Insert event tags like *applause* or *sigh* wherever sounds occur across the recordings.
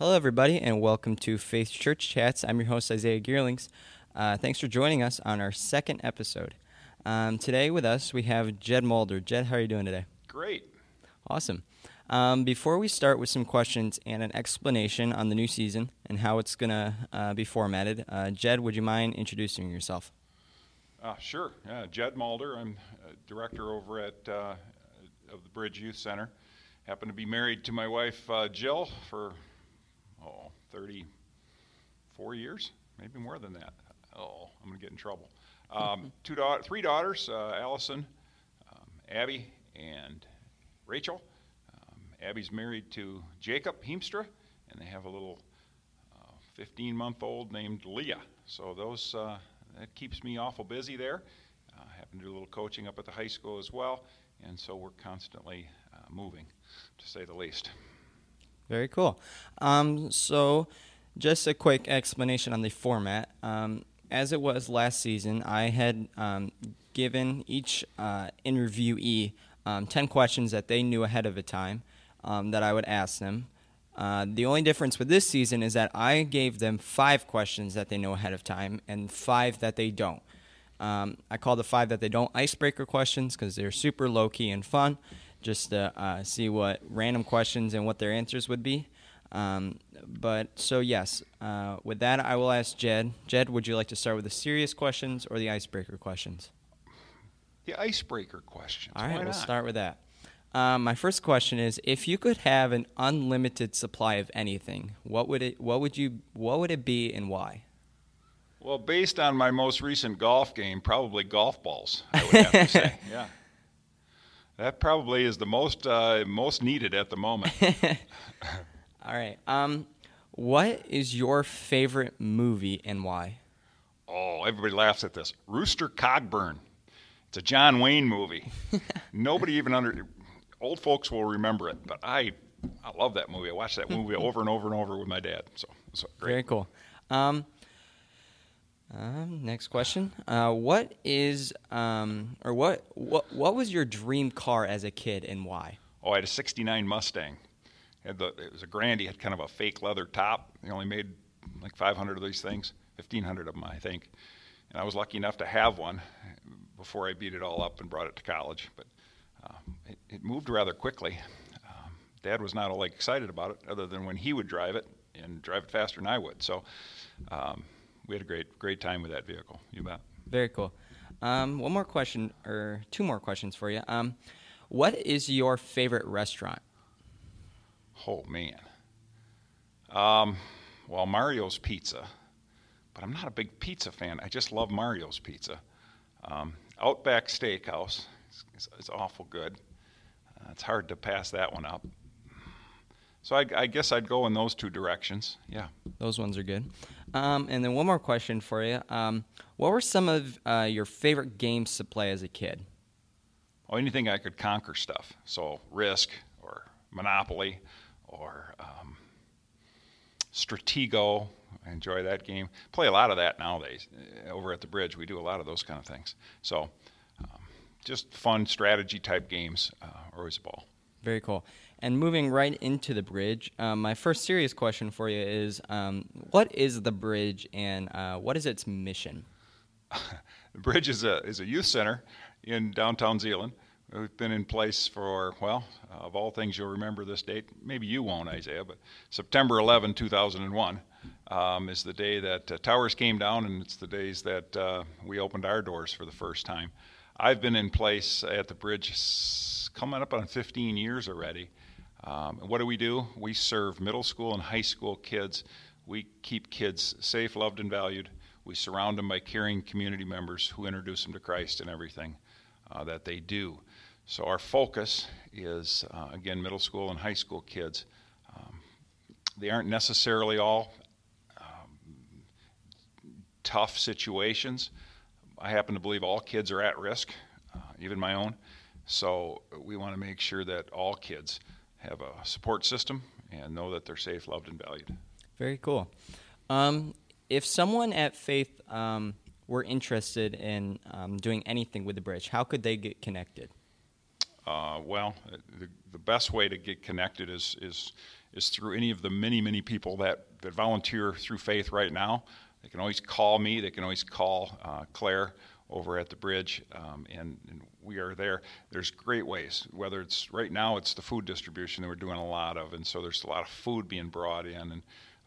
Hello, everybody, and welcome to Faith Church Chats. I'm your host, Isaiah Gearlings. Uh, thanks for joining us on our second episode. Um, today with us, we have Jed Mulder. Jed, how are you doing today? Great. Awesome. Um, before we start with some questions and an explanation on the new season and how it's going to uh, be formatted, uh, Jed, would you mind introducing yourself? Uh, sure. Yeah, Jed Mulder. I'm director over at uh, of the Bridge Youth Center. Happen to be married to my wife uh, Jill for 34 years, maybe more than that. Oh, I'm going to get in trouble. Um, *laughs* two da- three daughters, uh, Allison, um, Abby, and Rachel. Um, Abby's married to Jacob Heemstra, and they have a little 15 month old named Leah. So those uh, that keeps me awful busy there. Uh, I happen to do a little coaching up at the high school as well, and so we're constantly uh, moving, to say the least. Very cool. Um, so, just a quick explanation on the format. Um, as it was last season, I had um, given each uh, interviewee um, 10 questions that they knew ahead of a time um, that I would ask them. Uh, the only difference with this season is that I gave them five questions that they know ahead of time and five that they don't. Um, I call the five that they don't icebreaker questions because they're super low key and fun, just to uh, see what random questions and what their answers would be. Um, but so yes, uh, with that, I will ask Jed. Jed, would you like to start with the serious questions or the icebreaker questions? The icebreaker questions. All right, Why we'll not? start with that. Um, my first question is: If you could have an unlimited supply of anything, what would it? What would you? What would it be, and why? Well, based on my most recent golf game, probably golf balls. I would have to *laughs* say, yeah. That probably is the most uh, most needed at the moment. *laughs* All right. Um, what is your favorite movie and why? Oh, everybody laughs at this. Rooster Cogburn. It's a John Wayne movie. *laughs* Nobody even under old folks will remember it, but I I love that movie. I watched that movie over and over and over with my dad. So it's great. Very cool. Um, um, next question. Uh, what is um, or what what what was your dream car as a kid and why? Oh, I had a '69 Mustang. Had the, it was a Grande. Had kind of a fake leather top. They only made like 500 of these things, 1,500 of them, I think. And I was lucky enough to have one before I beat it all up and brought it to college. But uh, it, it, moved rather quickly. Um, Dad was not all like excited about it, other than when he would drive it and drive it faster than I would. So um, we had a great great time with that vehicle. You bet. Very cool. Um, one more question, or two more questions for you. Um, what is your favorite restaurant? Oh man. Um, well, Mario's Pizza, but I'm not a big pizza fan. I just love Mario's Pizza. Um, Outback Steakhouse is, is awful good. Uh, it's hard to pass that one up. So I, I, guess I'd go in those two directions. Yeah, those ones are good. Um, and then one more question for you: um, What were some of uh, your favorite games to play as a kid? Oh, anything I could conquer stuff. So Risk or Monopoly or um, Stratego. I enjoy that game. Play a lot of that nowadays. Uh, over at the bridge, we do a lot of those kind of things. So, um, just fun strategy type games uh, are always a ball. Very cool. And moving right into the bridge, um, my first serious question for you is um, what is the bridge and uh, what is its mission? *laughs* the bridge is a, is a youth center in downtown Zeeland. We've been in place for, well, uh, of all things, you'll remember this date. Maybe you won't, Isaiah, but September 11, 2001 um, is the day that uh, towers came down, and it's the days that uh, we opened our doors for the first time. I've been in place at the bridge coming up on 15 years already. Um, what do we do? We serve middle school and high school kids. We keep kids safe, loved, and valued. We surround them by caring community members who introduce them to Christ and everything uh, that they do. So our focus is, uh, again, middle school and high school kids. Um, they aren't necessarily all um, tough situations. I happen to believe all kids are at risk, uh, even my own. So we want to make sure that all kids have a support system and know that they're safe, loved, and valued. Very cool. Um, if someone at Faith um, were interested in um, doing anything with the bridge, how could they get connected? Uh, well, the, the best way to get connected is, is is through any of the many, many people that, that volunteer through faith right now. They can always call me, they can always call uh, Claire over at the bridge, um, and, and, we are there. There's great ways, whether it's right now, it's the food distribution that we're doing a lot of, and so there's a lot of food being brought in, and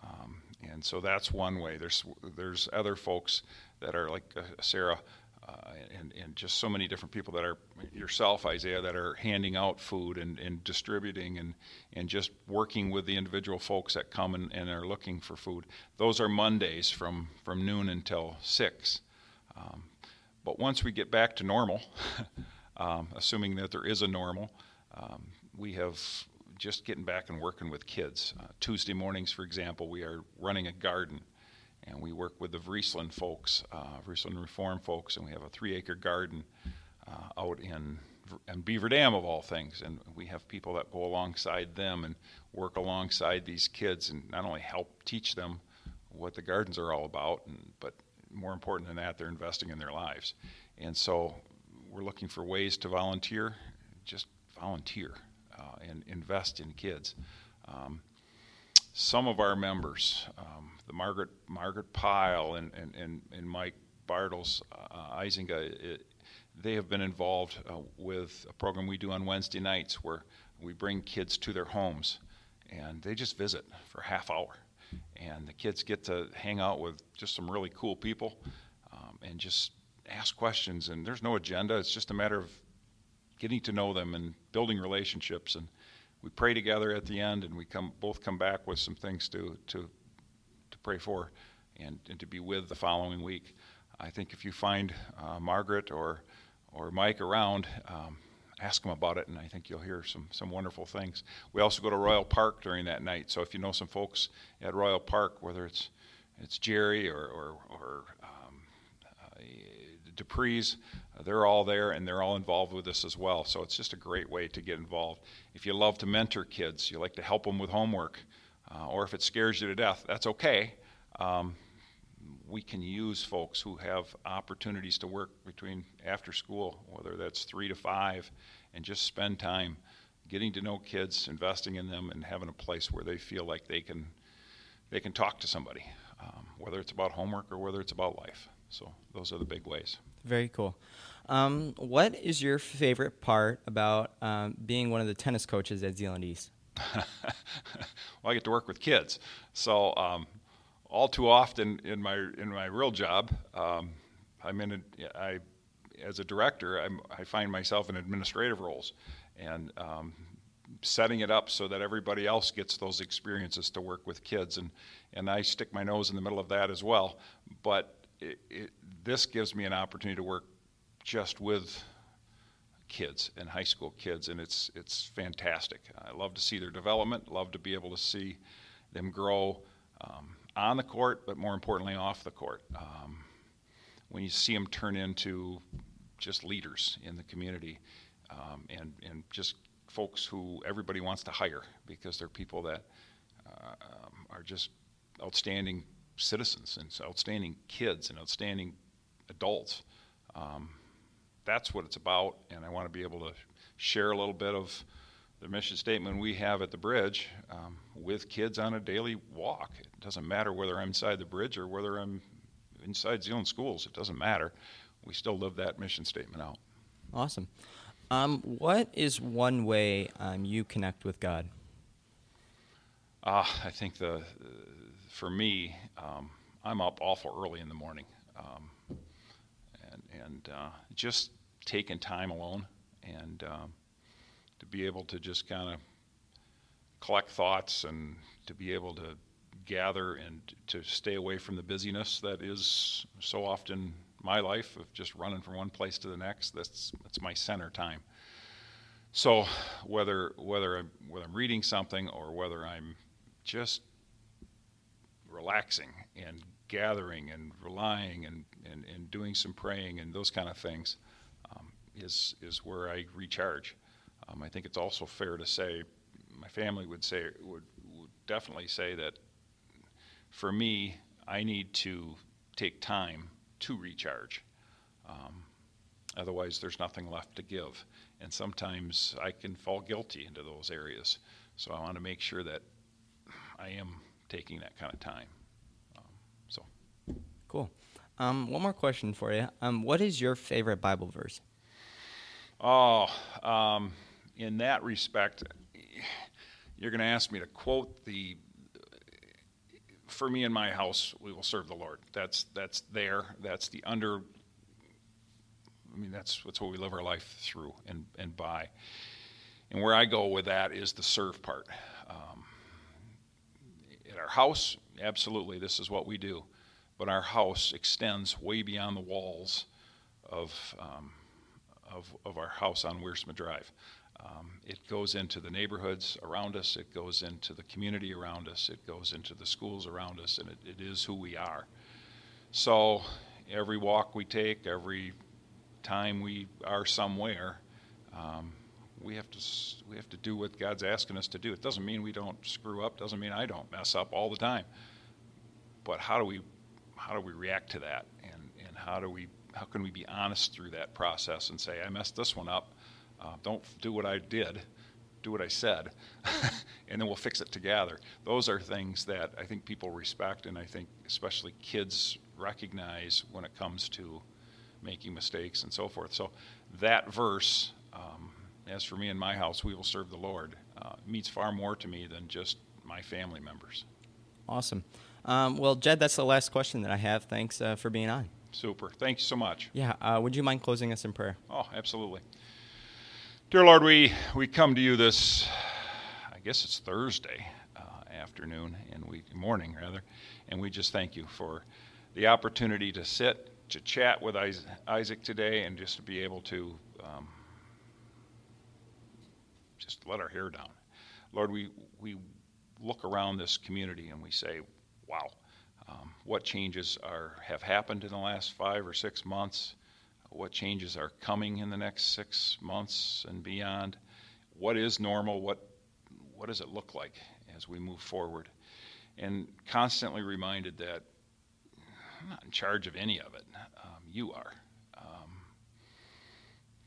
um, and so that's one way. There's there's other folks that are like uh, Sarah uh, and, and just so many different people that are yourself, Isaiah, that are handing out food and, and distributing and, and just working with the individual folks that come and, and are looking for food. Those are Mondays from, from noon until 6. Um, but once we get back to normal, *laughs* um, assuming that there is a normal, um, we have just getting back and working with kids. Uh, Tuesday mornings, for example, we are running a garden and we work with the Vriesland folks, uh, Vriesland Reform folks, and we have a three-acre garden uh, out in Beaver Dam of all things, and we have people that go alongside them and work alongside these kids, and not only help teach them what the gardens are all about, and, but more important than that, they're investing in their lives, and so we're looking for ways to volunteer, just volunteer uh, and invest in kids. Um, some of our members, um, the Margaret Margaret Pyle and and, and, and Mike Bartles, uh, Isinga, it, they have been involved uh, with a program we do on Wednesday nights where we bring kids to their homes and they just visit for a half hour. And the kids get to hang out with just some really cool people um, and just ask questions. And there's no agenda, it's just a matter of getting to know them and building relationships. And we pray together at the end and we come both come back with some things to, to to pray for and, and to be with the following week. I think if you find uh, Margaret or, or Mike around, um, ask them about it, and I think you'll hear some, some wonderful things. We also go to Royal Park during that night, so if you know some folks at Royal Park, whether it's, it's Jerry or, or, or um, uh, Dupree's, uh, they're all there and they're all involved with this as well. So it's just a great way to get involved. If you love to mentor kids, you like to help them with homework, uh, or if it scares you to death, that's okay. Um, we can use folks who have opportunities to work between after school, whether that's three to five, and just spend time getting to know kids, investing in them, and having a place where they feel like they can they can talk to somebody, um, whether it's about homework or whether it's about life. So those are the big ways. Very cool. Um, what is your favorite part about um, being one of the tennis coaches at Zeeland East? *laughs* well, I get to work with kids, so um, all too often in my in my real job, um, I'm in a, I as a director, I'm, i find myself in administrative roles, and um, setting it up so that everybody else gets those experiences to work with kids, and and I stick my nose in the middle of that as well. But it, it, this gives me an opportunity to work just with kids and high school kids, and it's it's fantastic. I love to see their development. Love to be able to see them grow um, on the court, but more importantly, off the court. Um, when you see them turn into just leaders in the community, um, and and just folks who everybody wants to hire because they're people that uh, are just outstanding citizens and outstanding kids and outstanding adults. Um, that's what it's about, and I want to be able to share a little bit of the mission statement we have at the bridge um, with kids on a daily walk. It doesn't matter whether I'm inside the bridge or whether I'm inside Zeeland schools. It doesn't matter. We still live that mission statement out. Awesome. Um, what is one way um, you connect with God? Uh, I think the, uh, for me, um, I'm up awful early in the morning, um, and and uh, just taking time alone and um, to be able to just kind of collect thoughts and to be able to gather and to stay away from the busyness that is so often my life of just running from one place to the next. That's that's my center time. So whether whether I'm, whether I'm reading something or whether I'm just relaxing and gathering and relying and, and, and doing some praying and those kind of things, um, is is where I recharge. Um, I think it's also fair to say, my family would say would, would definitely say that for me, I need to take time to recharge. Um, otherwise, there's nothing left to give, and sometimes I can fall guilty into those areas. So I want to make sure that I am taking that kind of time. Um, so cool. Um, one more question for you. Um, what is your favorite Bible verse? Oh, um, in that respect, you're going to ask me to quote the. For me and my house, we will serve the Lord. That's that's there. That's the under. I mean, that's what we live our life through and and by. And where I go with that is the serve part. Um, at our house, absolutely, this is what we do. But our house extends way beyond the walls of um, of, of our house on Wiersma Drive. Um, it goes into the neighborhoods around us, it goes into the community around us, it goes into the schools around us, and it, it is who we are. So every walk we take, every time we are somewhere, um, we have to we have to do what God's asking us to do. It doesn't mean we don't screw up. Doesn't mean I don't mess up all the time. But how do we how do we react to that, and and how do we how can we be honest through that process and say, I messed this one up. Uh, don't do what I did, do what I said, *laughs* and then we'll fix it together. Those are things that I think people respect, and I think especially kids recognize when it comes to making mistakes and so forth. So that verse, um, as for me and my house, we will serve the Lord, uh, means far more to me than just my family members. Awesome. Um, well, Jed, that's the last question that I have. Thanks uh, for being on. Super. Thank you so much. Yeah. Uh, would you mind closing us in prayer? Oh, absolutely. Dear Lord, we, we come to you this, I guess it's Thursday uh, afternoon and we morning rather, and we just thank you for the opportunity to sit to chat with Isaac today and just to be able to um, just let our hair down. Lord, we we look around this community and we say, wow um, what changes are have happened in the last five or six months, what changes are coming in the next six months and beyond, what is normal, what what does it look like as we move forward, and constantly reminded that I'm not in charge of any of it. Um, you are. Um,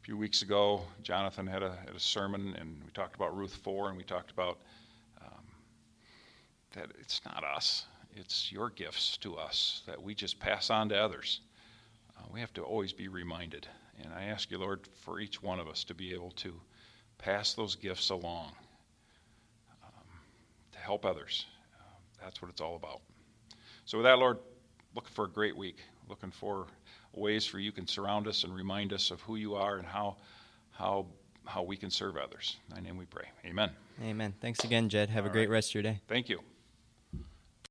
a few weeks ago, Jonathan had a, had a sermon, and we talked about Ruth 4, and we talked about um, that it's not us it's your gifts to us that we just pass on to others. Uh, we have to always be reminded. And I ask you, Lord, for each one of us to be able to pass those gifts along um, to help others. Uh, that's what it's all about. So, with that, Lord, looking for a great week, looking for ways for you can surround us and remind us of who you are and how, how, how we can serve others. In thy name we pray. Amen. Amen. Thanks again, Jed. Have all a great right. rest of your day. Thank you.